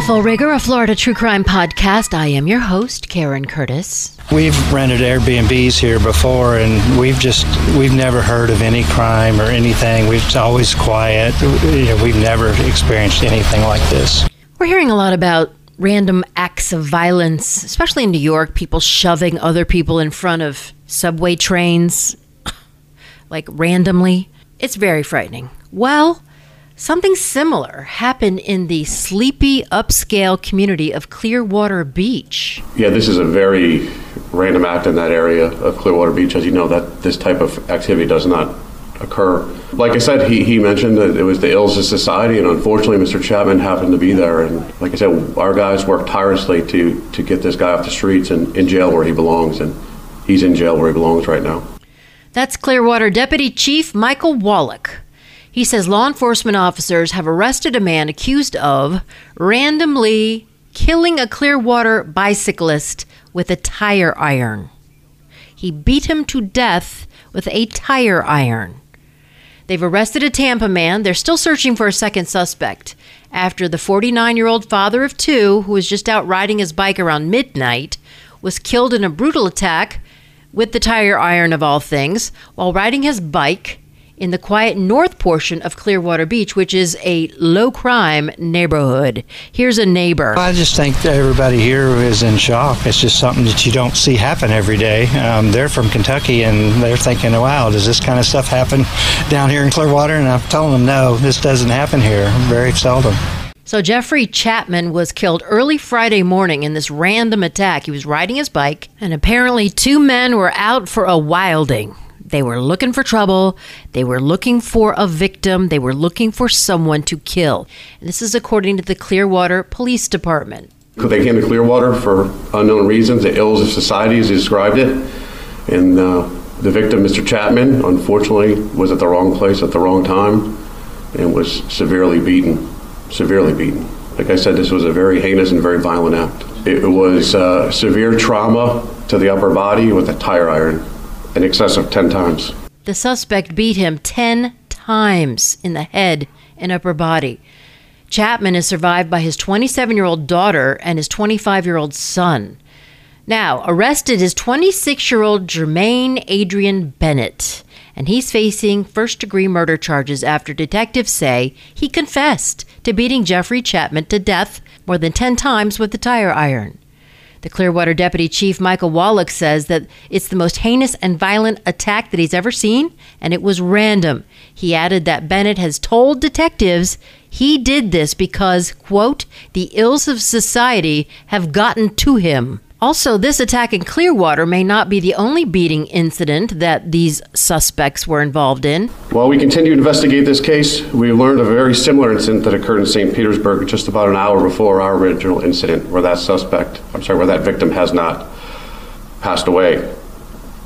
The Full Rigor, a Florida true crime podcast. I am your host, Karen Curtis. We've rented Airbnbs here before, and we've just we've never heard of any crime or anything. We've always quiet. We've never experienced anything like this. We're hearing a lot about random acts of violence, especially in New York. People shoving other people in front of subway trains, like randomly. It's very frightening. Well, Something similar happened in the sleepy upscale community of Clearwater Beach. Yeah, this is a very random act in that area of Clearwater Beach. As you know, that this type of activity does not occur. Like I said, he, he mentioned that it was the ills of society, and unfortunately, Mr. Chapman happened to be there. And like I said, our guys worked tirelessly to, to get this guy off the streets and in jail where he belongs, and he's in jail where he belongs right now. That's Clearwater Deputy Chief Michael Wallach. He says law enforcement officers have arrested a man accused of randomly killing a Clearwater bicyclist with a tire iron. He beat him to death with a tire iron. They've arrested a Tampa man. They're still searching for a second suspect after the 49 year old father of two, who was just out riding his bike around midnight, was killed in a brutal attack with the tire iron of all things while riding his bike in the quiet north portion of Clearwater Beach, which is a low crime neighborhood. Here's a neighbor. I just think everybody here is in shock. It's just something that you don't see happen every day. Um, they're from Kentucky and they're thinking, wow, does this kind of stuff happen down here in Clearwater? And I'm telling them, no, this doesn't happen here very seldom. So, Jeffrey Chapman was killed early Friday morning in this random attack. He was riding his bike, and apparently, two men were out for a wilding. They were looking for trouble. They were looking for a victim. They were looking for someone to kill. And this is according to the Clearwater Police Department. They came to Clearwater for unknown reasons, the ills of society, as he described it. And uh, the victim, Mr. Chapman, unfortunately was at the wrong place at the wrong time and was severely beaten. Severely beaten. Like I said, this was a very heinous and very violent act. It was uh, severe trauma to the upper body with a tire iron in excess of 10 times. The suspect beat him 10 times in the head and upper body. Chapman is survived by his 27 year old daughter and his 25 year old son. Now, arrested is 26 year old Jermaine Adrian Bennett, and he's facing first degree murder charges after detectives say he confessed to beating Jeffrey Chapman to death more than 10 times with a tire iron. The Clearwater Deputy Chief Michael Wallach says that it's the most heinous and violent attack that he's ever seen, and it was random. He added that Bennett has told detectives he did this because, quote, the ills of society have gotten to him. Also, this attack in Clearwater may not be the only beating incident that these suspects were involved in. While we continue to investigate this case, we learned a very similar incident that occurred in St. Petersburg just about an hour before our original incident, where that suspect, I'm sorry, where that victim has not passed away.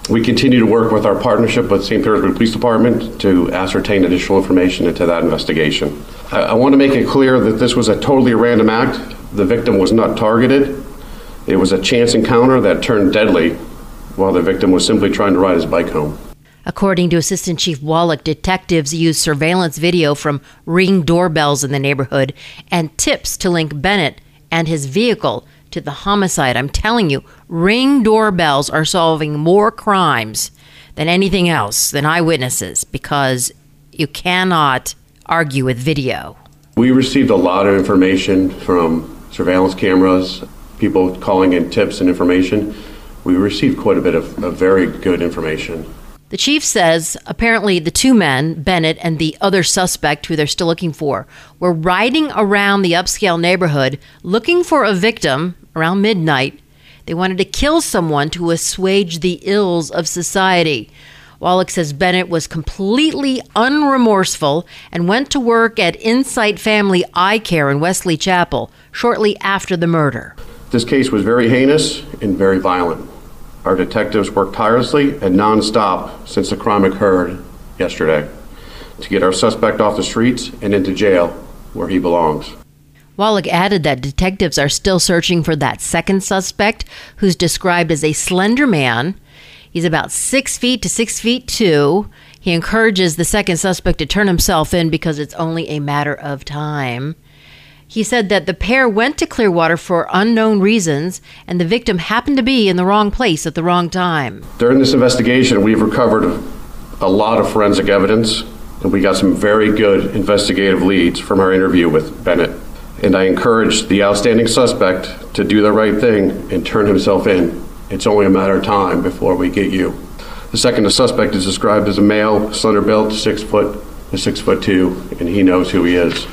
We continue to work with our partnership with St. Petersburg Police Department to ascertain additional information into that investigation. I, I want to make it clear that this was a totally random act. The victim was not targeted. It was a chance encounter that turned deadly while the victim was simply trying to ride his bike home. According to Assistant Chief Wallach, detectives used surveillance video from ring doorbells in the neighborhood and tips to link Bennett and his vehicle to the homicide. I'm telling you, ring doorbells are solving more crimes than anything else, than eyewitnesses, because you cannot argue with video. We received a lot of information from surveillance cameras, people calling in tips and information. We received quite a bit of, of very good information. The chief says apparently the two men, Bennett and the other suspect who they're still looking for, were riding around the upscale neighborhood looking for a victim around midnight. They wanted to kill someone to assuage the ills of society. Wallach says Bennett was completely unremorseful and went to work at Insight Family Eye Care in Wesley Chapel shortly after the murder. This case was very heinous and very violent. Our detectives worked tirelessly and nonstop since the crime occurred yesterday to get our suspect off the streets and into jail where he belongs. Wallach added that detectives are still searching for that second suspect, who's described as a slender man. He's about six feet to six feet two. He encourages the second suspect to turn himself in because it's only a matter of time. He said that the pair went to Clearwater for unknown reasons, and the victim happened to be in the wrong place at the wrong time. During this investigation, we've recovered a lot of forensic evidence, and we got some very good investigative leads from our interview with Bennett. And I encourage the outstanding suspect to do the right thing and turn himself in. It's only a matter of time before we get you. The second suspect is described as a male, slender built, six foot six foot two, and he knows who he is.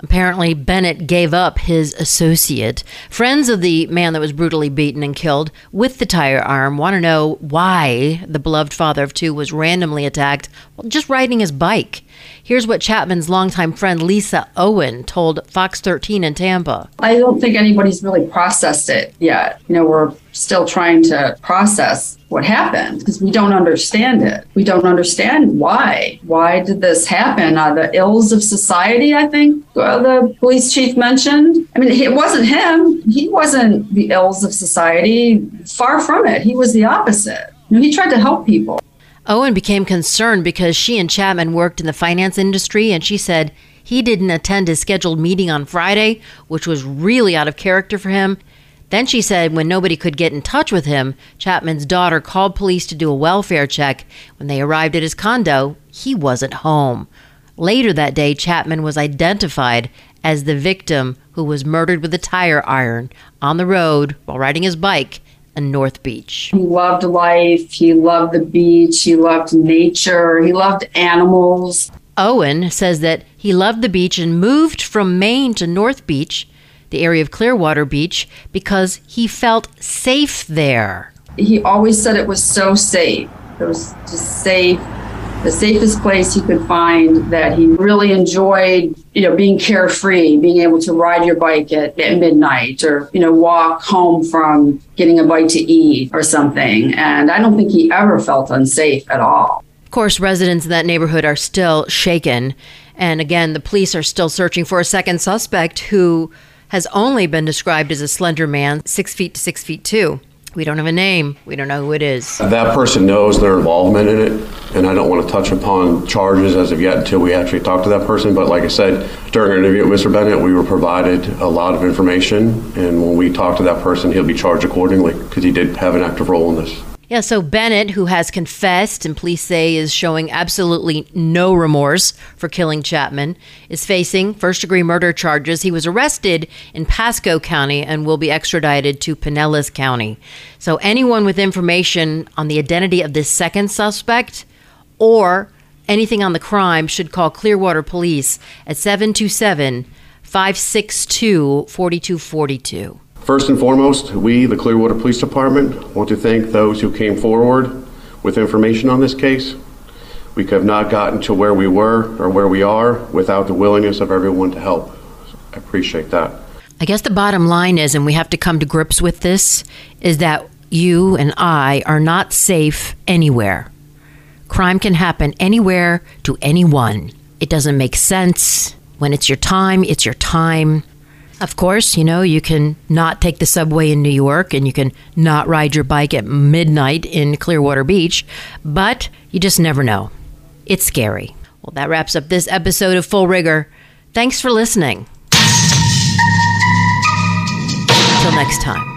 Apparently, Bennett gave up his associate. Friends of the man that was brutally beaten and killed with the tire iron want to know why the beloved father of two was randomly attacked while just riding his bike. Here's what Chapman's longtime friend Lisa Owen told Fox 13 in Tampa. I don't think anybody's really processed it yet. You know, we're still trying to process what happened because we don't understand it. We don't understand why. Why did this happen? Uh, the ills of society, I think uh, the police chief mentioned. I mean, it wasn't him. He wasn't the ills of society. Far from it. He was the opposite. You know, he tried to help people. Owen became concerned because she and Chapman worked in the finance industry, and she said he didn't attend his scheduled meeting on Friday, which was really out of character for him. Then she said when nobody could get in touch with him, Chapman's daughter called police to do a welfare check. When they arrived at his condo, he wasn't home. Later that day, Chapman was identified as the victim who was murdered with a tire iron on the road while riding his bike in North Beach. He loved life. He loved the beach. He loved nature. He loved animals. Owen says that he loved the beach and moved from Maine to North Beach, the area of Clearwater Beach, because he felt safe there. He always said it was so safe. It was just safe the safest place he could find that he really enjoyed, you know, being carefree, being able to ride your bike at, at midnight or, you know, walk home from getting a bite to eat or something. And I don't think he ever felt unsafe at all. Of course, residents in that neighborhood are still shaken. And again, the police are still searching for a second suspect who has only been described as a slender man, six feet to six feet two. We don't have a name. We don't know who it is. That person knows their involvement in it, and I don't want to touch upon charges as of yet until we actually talk to that person. But like I said, during our interview with Mr. Bennett, we were provided a lot of information, and when we talk to that person, he'll be charged accordingly because he did have an active role in this. Yeah, so Bennett, who has confessed and police say is showing absolutely no remorse for killing Chapman, is facing first degree murder charges. He was arrested in Pasco County and will be extradited to Pinellas County. So, anyone with information on the identity of this second suspect or anything on the crime should call Clearwater Police at 727 562 4242. First and foremost, we, the Clearwater Police Department, want to thank those who came forward with information on this case. We could have not gotten to where we were or where we are without the willingness of everyone to help. I appreciate that. I guess the bottom line is, and we have to come to grips with this, is that you and I are not safe anywhere. Crime can happen anywhere to anyone. It doesn't make sense. When it's your time, it's your time. Of course, you know, you can not take the subway in New York and you can not ride your bike at midnight in Clearwater Beach, but you just never know. It's scary. Well, that wraps up this episode of Full Rigor. Thanks for listening. Until next time.